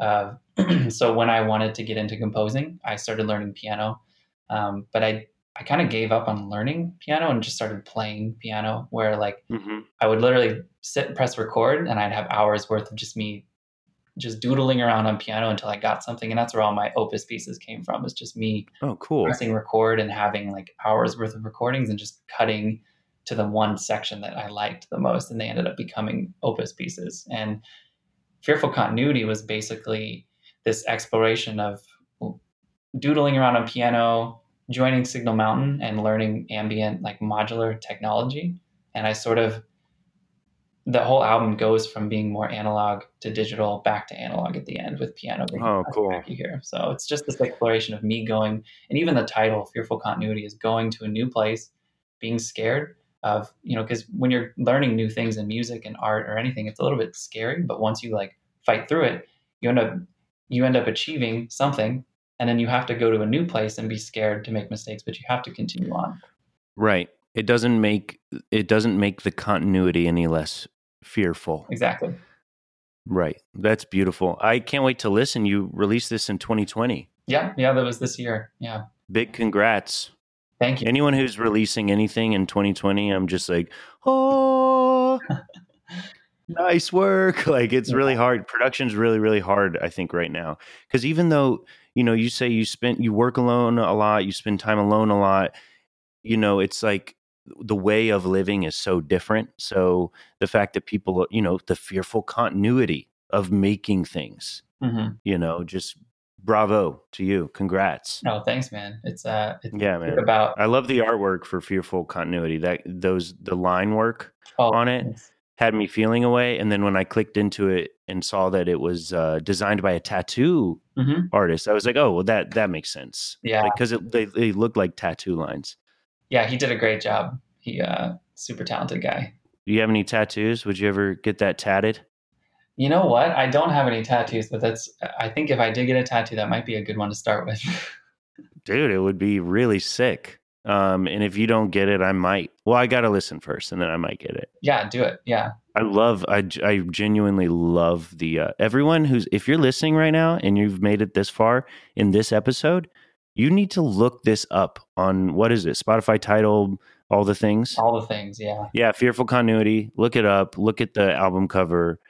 Uh, (clears throat) so when I wanted to get into composing, I started learning piano, um, but I I kind of gave up on learning piano and just started playing piano. Where like mm-hmm. I would literally sit and press record, and I'd have hours worth of just me just doodling around on piano until I got something, and that's where all my opus pieces came from. It's just me oh cool pressing record and having like hours worth of recordings and just cutting to the one section that I liked the most, and they ended up becoming opus pieces. And Fearful Continuity was basically this exploration of doodling around on piano, joining Signal Mountain, and learning ambient like modular technology. And I sort of the whole album goes from being more analog to digital back to analog at the end with piano. Oh, cool! You hear so it's just this exploration of me going, and even the title "Fearful Continuity" is going to a new place, being scared of you know because when you're learning new things in music and art or anything, it's a little bit scary, but once you like fight through it, you end up you end up achieving something, and then you have to go to a new place and be scared to make mistakes, but you have to continue on. Right. It doesn't make it doesn't make the continuity any less fearful. Exactly. Right. That's beautiful. I can't wait to listen. You released this in 2020. Yeah. Yeah. That was this year. Yeah. Big congrats. Thank you. Anyone who's releasing anything in 2020, I'm just like, oh, (laughs) nice work. (laughs) Like it's yeah. really hard. Production's really, really hard, I think, right now. Because even though, you know, you say you spent, you work alone a lot, you spend time alone a lot, you know, it's like the way of living is so different. So the fact that people, you know, the fearful continuity of making things, mm-hmm. you know, just bravo to you. Congrats. No, thanks, man. It's uh, it's yeah, man. About I love the artwork for fearful continuity. That those the line work oh, on it thanks. had me feeling away. And then when I clicked into it and saw that it was uh, designed by a tattoo mm-hmm. artist, I was like, oh, well, that that makes sense. Yeah, because like, they they look like tattoo lines yeah, he did a great job. He uh super talented guy. Do you have any tattoos? Would you ever get that tatted? You know what? I don't have any tattoos, but that's I think if I did get a tattoo, that might be a good one to start with. (laughs) Dude, it would be really sick. Um, and if you don't get it, I might. Well, I got to listen first, and then I might get it. Yeah, do it. Yeah. I love. I I genuinely love the uh, everyone who's. If you're listening right now and you've made it this far in this episode, you need to look this up on what is it? Spotify title, all the things. All the things, yeah. Yeah, Fearful Continuity. Look it up. Look at the album cover.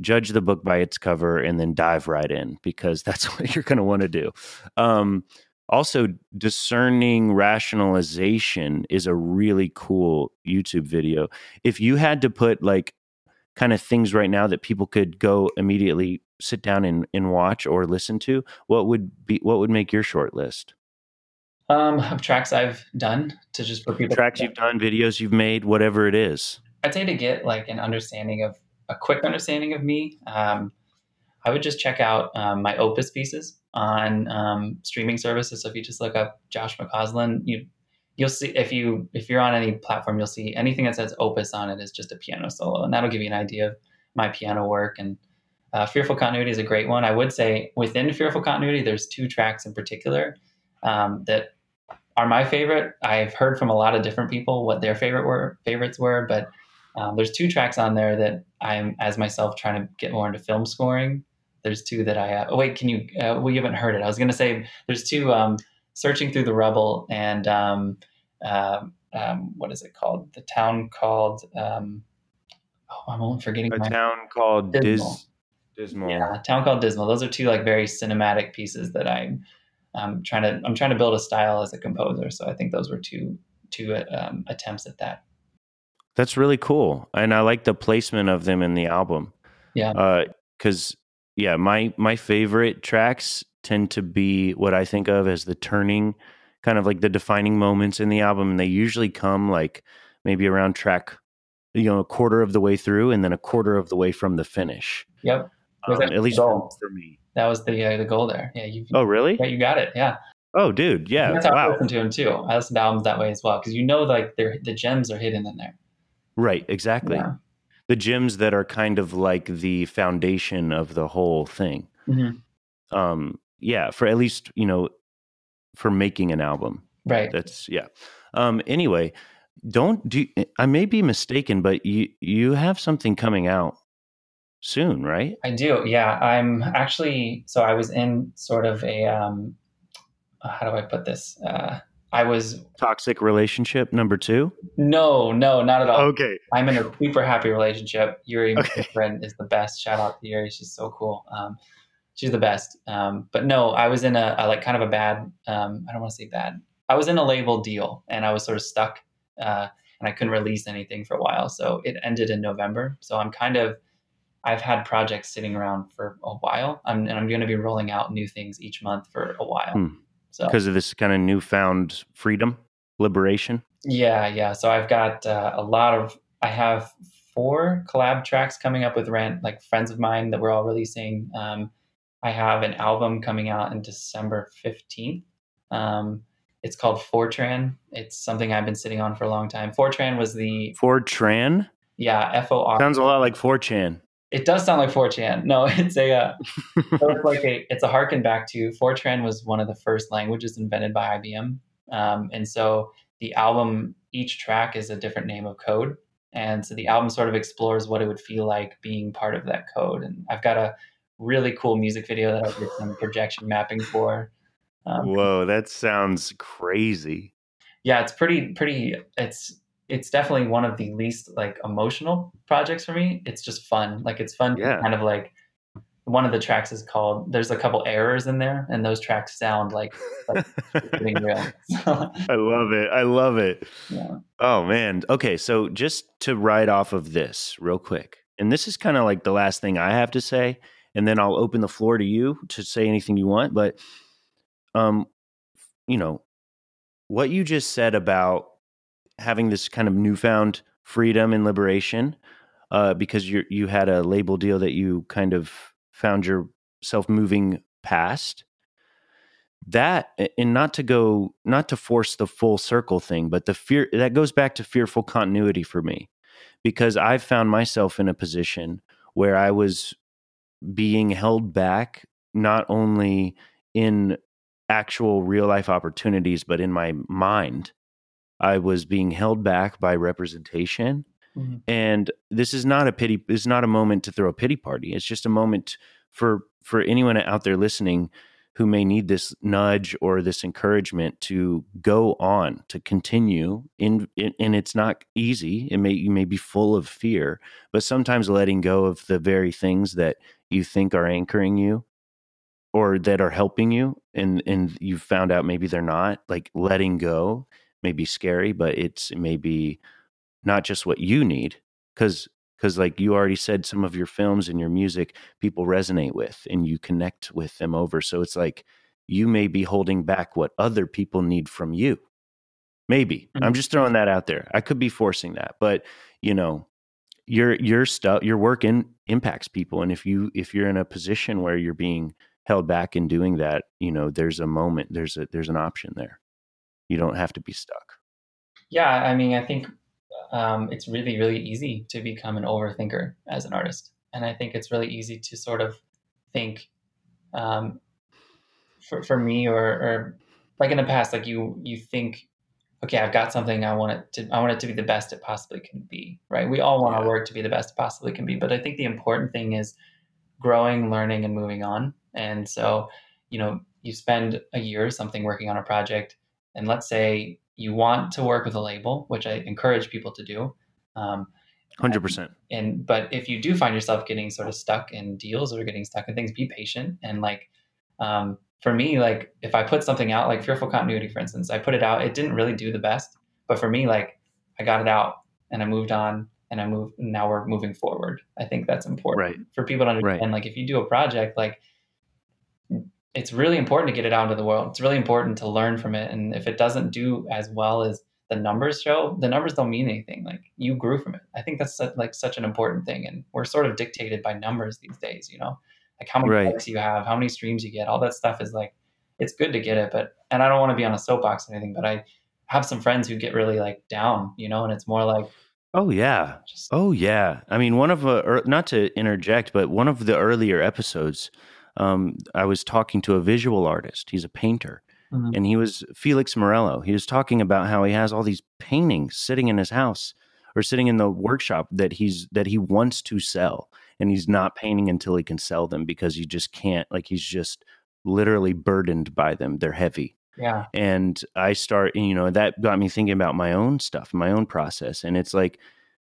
Judge the book by its cover, and then dive right in because that's (laughs) what you're going to want to do. Um, also, discerning rationalization is a really cool YouTube video. If you had to put like kind of things right now that people could go immediately sit down and, and watch or listen to, what would be what would make your short list? Um, of tracks I've done to just for people tracks you've done, videos you've made, whatever it is. I'd say to get like an understanding of a quick understanding of me. Um, I would just check out um, my Opus pieces on um, streaming services. So if you just look up Josh McCausland, you you'll see if you if you're on any platform, you'll see anything that says Opus on it is just a piano solo, and that'll give you an idea of my piano work. And uh, Fearful Continuity is a great one. I would say within Fearful Continuity, there's two tracks in particular um, that are my favorite. I've heard from a lot of different people what their favorite were favorites were, but um, there's two tracks on there that I'm as myself trying to get more into film scoring. There's two that I uh, oh wait, can you? Uh, well, you haven't heard it. I was gonna say there's two. Um, searching through the rubble and um, uh, um, what is it called? The town called. Um, oh, I'm only forgetting. A town called Dismal. Dis- Dismal. Yeah, town called Dismal. Those are two like very cinematic pieces that I'm I'm trying to I'm trying to build a style as a composer. So I think those were two two um, attempts at that. That's really cool, and I like the placement of them in the album. Yeah, because uh, yeah, my my favorite tracks tend to be what I think of as the turning, kind of like the defining moments in the album, and they usually come like maybe around track, you know, a quarter of the way through, and then a quarter of the way from the finish. Yep, um, at least for, for me that was the uh, the goal there. Yeah. You, oh, really? Yeah, you got it. Yeah. Oh, dude. Yeah. that's how wow. I listen to them too. I listen to albums that way as well because you know, like they're the gems are hidden in there. Right. Exactly. Yeah. The gems that are kind of like the foundation of the whole thing. Mm-hmm. Um, yeah, for at least you know, for making an album. Right. That's yeah. Um. Anyway, don't do. I may be mistaken, but you you have something coming out soon, right? I do. Yeah, I'm actually. So I was in sort of a. Um, how do I put this? Uh, I was toxic relationship number two. No, no, not at all. Okay, I'm in a super happy relationship. Yuri, okay. my friend, is the best. Shout out to Yuri; she's so cool. Um, she's the best. Um, but no, I was in a, a, like kind of a bad. Um, I don't want to say bad. I was in a label deal, and I was sort of stuck, uh, and I couldn't release anything for a while. So it ended in November. So I'm kind of I've had projects sitting around for a while, I'm, and I'm going to be rolling out new things each month for a while. Hmm. So because of this kind of newfound freedom, liberation. Yeah, yeah. So I've got uh, a lot of. I have four collab tracks coming up with Rent, like friends of mine that we're all releasing. Um, I have an album coming out in December fifteenth. Um, it's called Fortran. It's something I've been sitting on for a long time. Fortran was the Fortran. Yeah, F O R. Sounds a lot like 4chan. It does sound like 4chan. No, (laughs) it's a uh, (laughs) so it's like a it's a harken back to Fortran was one of the first languages invented by IBM, um, and so the album each track is a different name of code, and so the album sort of explores what it would feel like being part of that code. And I've got a really cool music video that I did some projection mapping for. Um, Whoa, that sounds crazy. Yeah, it's pretty pretty. It's it's definitely one of the least like emotional projects for me. It's just fun. Like it's fun yeah. kind of like one of the tracks is called there's a couple errors in there and those tracks sound like, like (laughs) real. (laughs) I love it. I love it. Yeah. Oh man. Okay, so just to ride off of this real quick. And this is kind of like the last thing I have to say and then I'll open the floor to you to say anything you want, but um you know, what you just said about having this kind of newfound freedom and liberation uh, because you you had a label deal that you kind of found yourself moving past. That and not to go not to force the full circle thing but the fear that goes back to fearful continuity for me because i found myself in a position where i was being held back not only in actual real life opportunities but in my mind I was being held back by representation. Mm-hmm. And this is not a pity. This is not a moment to throw a pity party. It's just a moment for for anyone out there listening who may need this nudge or this encouragement to go on to continue in, in, and it's not easy it may you may be full of fear but sometimes letting go of the very things that you think are anchoring you or that are helping you and and you've found out maybe they're not like letting go may be scary, but it's maybe not just what you need because because like you already said some of your films and your music people resonate with and you connect with them over so it's like you may be holding back what other people need from you. Maybe. Mm-hmm. i'm just throwing that out there. I could be forcing that but you know your your stuff your work in, impacts people and if you if you're in a position where you're being held back in doing that you know there's a moment there's a there's an option there you don't have to be stuck. Yeah, I mean, I think um, it's really, really easy to become an overthinker as an artist, and I think it's really easy to sort of think, um, for for me, or, or like in the past, like you you think, okay, I've got something, I want it to, I want it to be the best it possibly can be, right? We all want yeah. our work to be the best it possibly can be, but I think the important thing is growing, learning, and moving on. And so, you know, you spend a year or something working on a project and let's say you want to work with a label, which I encourage people to do. Um, 100%. And, but if you do find yourself getting sort of stuck in deals or getting stuck in things, be patient. And like, um, for me, like if I put something out, like Fearful Continuity, for instance, I put it out, it didn't really do the best. But for me, like I got it out and I moved on and I moved, now we're moving forward. I think that's important right. for people to understand. Right. Like if you do a project, like it's really important to get it out into the world. It's really important to learn from it. And if it doesn't do as well as the numbers show, the numbers don't mean anything. Like you grew from it. I think that's like such an important thing. And we're sort of dictated by numbers these days. You know, like how many right. likes you have, how many streams you get, all that stuff is like it's good to get it. But and I don't want to be on a soapbox or anything, but I have some friends who get really like down. You know, and it's more like Oh yeah. Just, oh yeah. I mean, one of uh, er, not to interject, but one of the earlier episodes Um, I was talking to a visual artist. He's a painter, Mhm. and he was Felix Morello. He was talking about how he has all these paintings sitting in his house or sitting in the workshop that he's that he wants to sell, and he's not painting until he can sell them because he just can't. Like he's just literally burdened by them. They're heavy Yeah. and i start you know that got me thinking about my own stuff my own process and it's like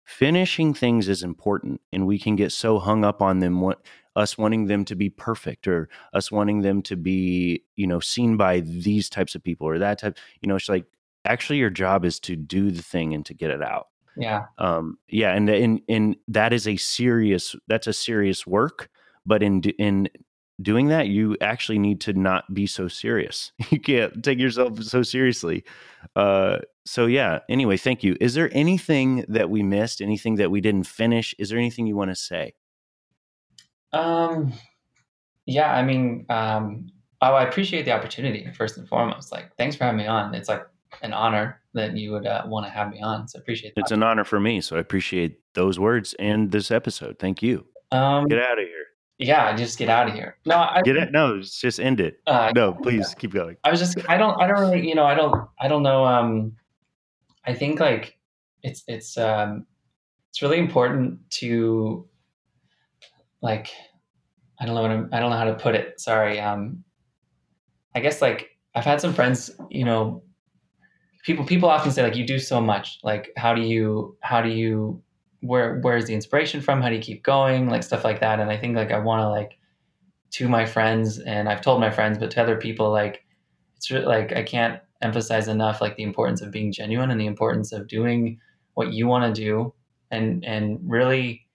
finishing things is important and we can get so hung up on them what us wanting them to be perfect or us wanting them to be you know seen by these types of people or that type you know it's like actually your job is to do the thing and to get it out. Yeah. um yeah and in in that is a serious that's a serious work but in in doing that you actually need to not be so serious. (laughs) You can't take yourself so seriously. Uh so yeah anyway thank you. Is there anything that we missed? Anything that we didn't finish? Is there anything you want to say Um, yeah, I mean, um, oh, I appreciate the opportunity first and foremost. Like, thanks for having me on. It's like an honor that you would uh, want to have me on. So appreciate that. it's an honor for me so i appreciate those words and this episode thank you um, get out of here yeah, just get out of here. No, I get it no just end it Uh, no please keep going I was just I don't I don't really you know I don't I don't know um I think like it's it's um it's really important to like I don't know what I'm, I don't know how to put it. Sorry um I guess like I've had some friends you know people people often say like you do so much. Like how do you how do you where where's the inspiration from? How do you keep going? Like stuff like that. And I think like I want to like to my friends and I've told my friends but to other people like it's really like I can't emphasize enough like the importance of being genuine and the importance of doing what you want to do and and really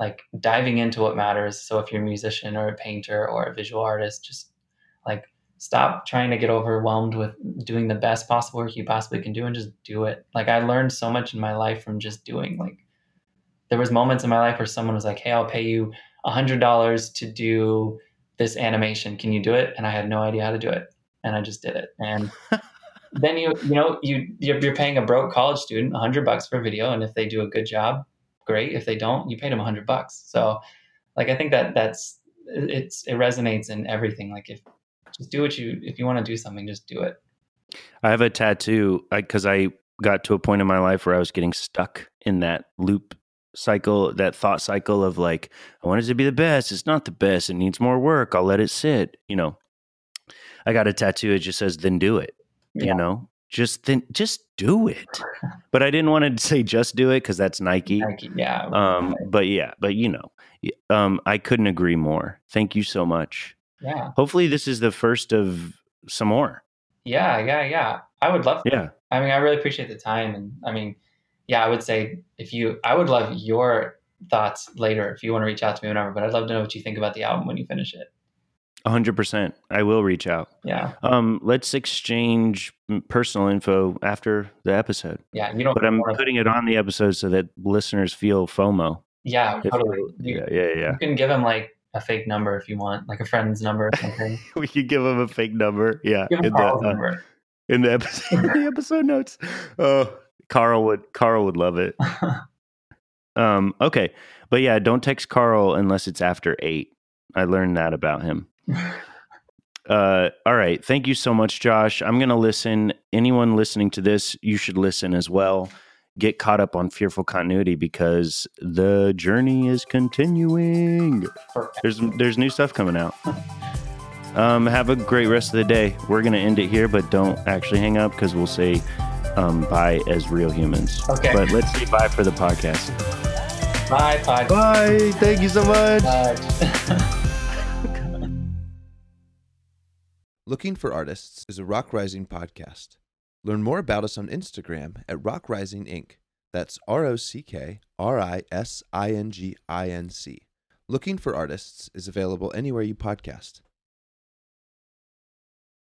like diving into what matters. So if you're a musician or a painter or a visual artist just like stop trying to get overwhelmed with doing the best possible work you possibly can do and just do it. Like i learned so much in my life from just doing like there was moments in my life where someone was like hey i'll pay you a hundred dollars to do this animation. Can you do it? And i had no idea how to do it. And i just did it. And (laughs) then you you know you you're, you're paying a broke college student a hundred bucks for a video. And if they do a good job great if they don't you paid them a hundred bucks so like i think that that's it's it resonates in everything like if just do what you if you want to do something just do it I have a tattoo because I, got to a point in my life where I was getting stuck in that loop cycle, that thought cycle of like, I want it to be the best. It's not the best. It needs more work. I'll let it sit. You know, I got a tattoo. It just says, then do it. Yeah. You know, just then, just do it. (laughs) But I didn't want to say just do it because that's Nike. Nike, yeah Um, but yeah, but you know, um, I couldn't agree more. Thank you so much. yeah Hopefully, this is the first of some more. yeah yeah yeah i would love Yeah. I mean, I really appreciate the time, and I mean, yeah, I would say if you, I would love your thoughts later if you want to reach out to me whenever. But I'd love to know what you think about the album when you finish it. Hundred percent. I will reach out. Yeah, Um, let's exchange personal info after the episode. yeah, you don't. But I'm putting it on the episode so that listeners feel FOMO. yeah, If- totally. You, yeah, yeah, yeah. you can give him like a fake number if you want, like a friend's number or something. (laughs) We could give them a fake number. Yeah, give in the, uh, number. in the episode, (laughs) the episode notes. Oh, Carl would Carl would love it. (laughs) Um, okay, but yeah, don't text Carl unless it's after eight. I learned that about him. Uh, all right. Thank you so much, Josh. I'm going to listen. Anyone listening to this, you should listen as well. Get caught up on Fearful Continuity because the journey is continuing. There's there's new stuff coming out. Um, have a great rest of the day. We're going to end it here, but don't actually hang up because we'll say um, bye as real humans. Okay. But let's say bye for the podcast. Bye, podcast. Bye. Thank you so much. (laughs) Looking for Artists is a Rock Rising podcast. Learn more about us on Instagram at Rock Rising Inc. That's R O C K R I S I N G I N C. Looking for Artists is available anywhere you podcast.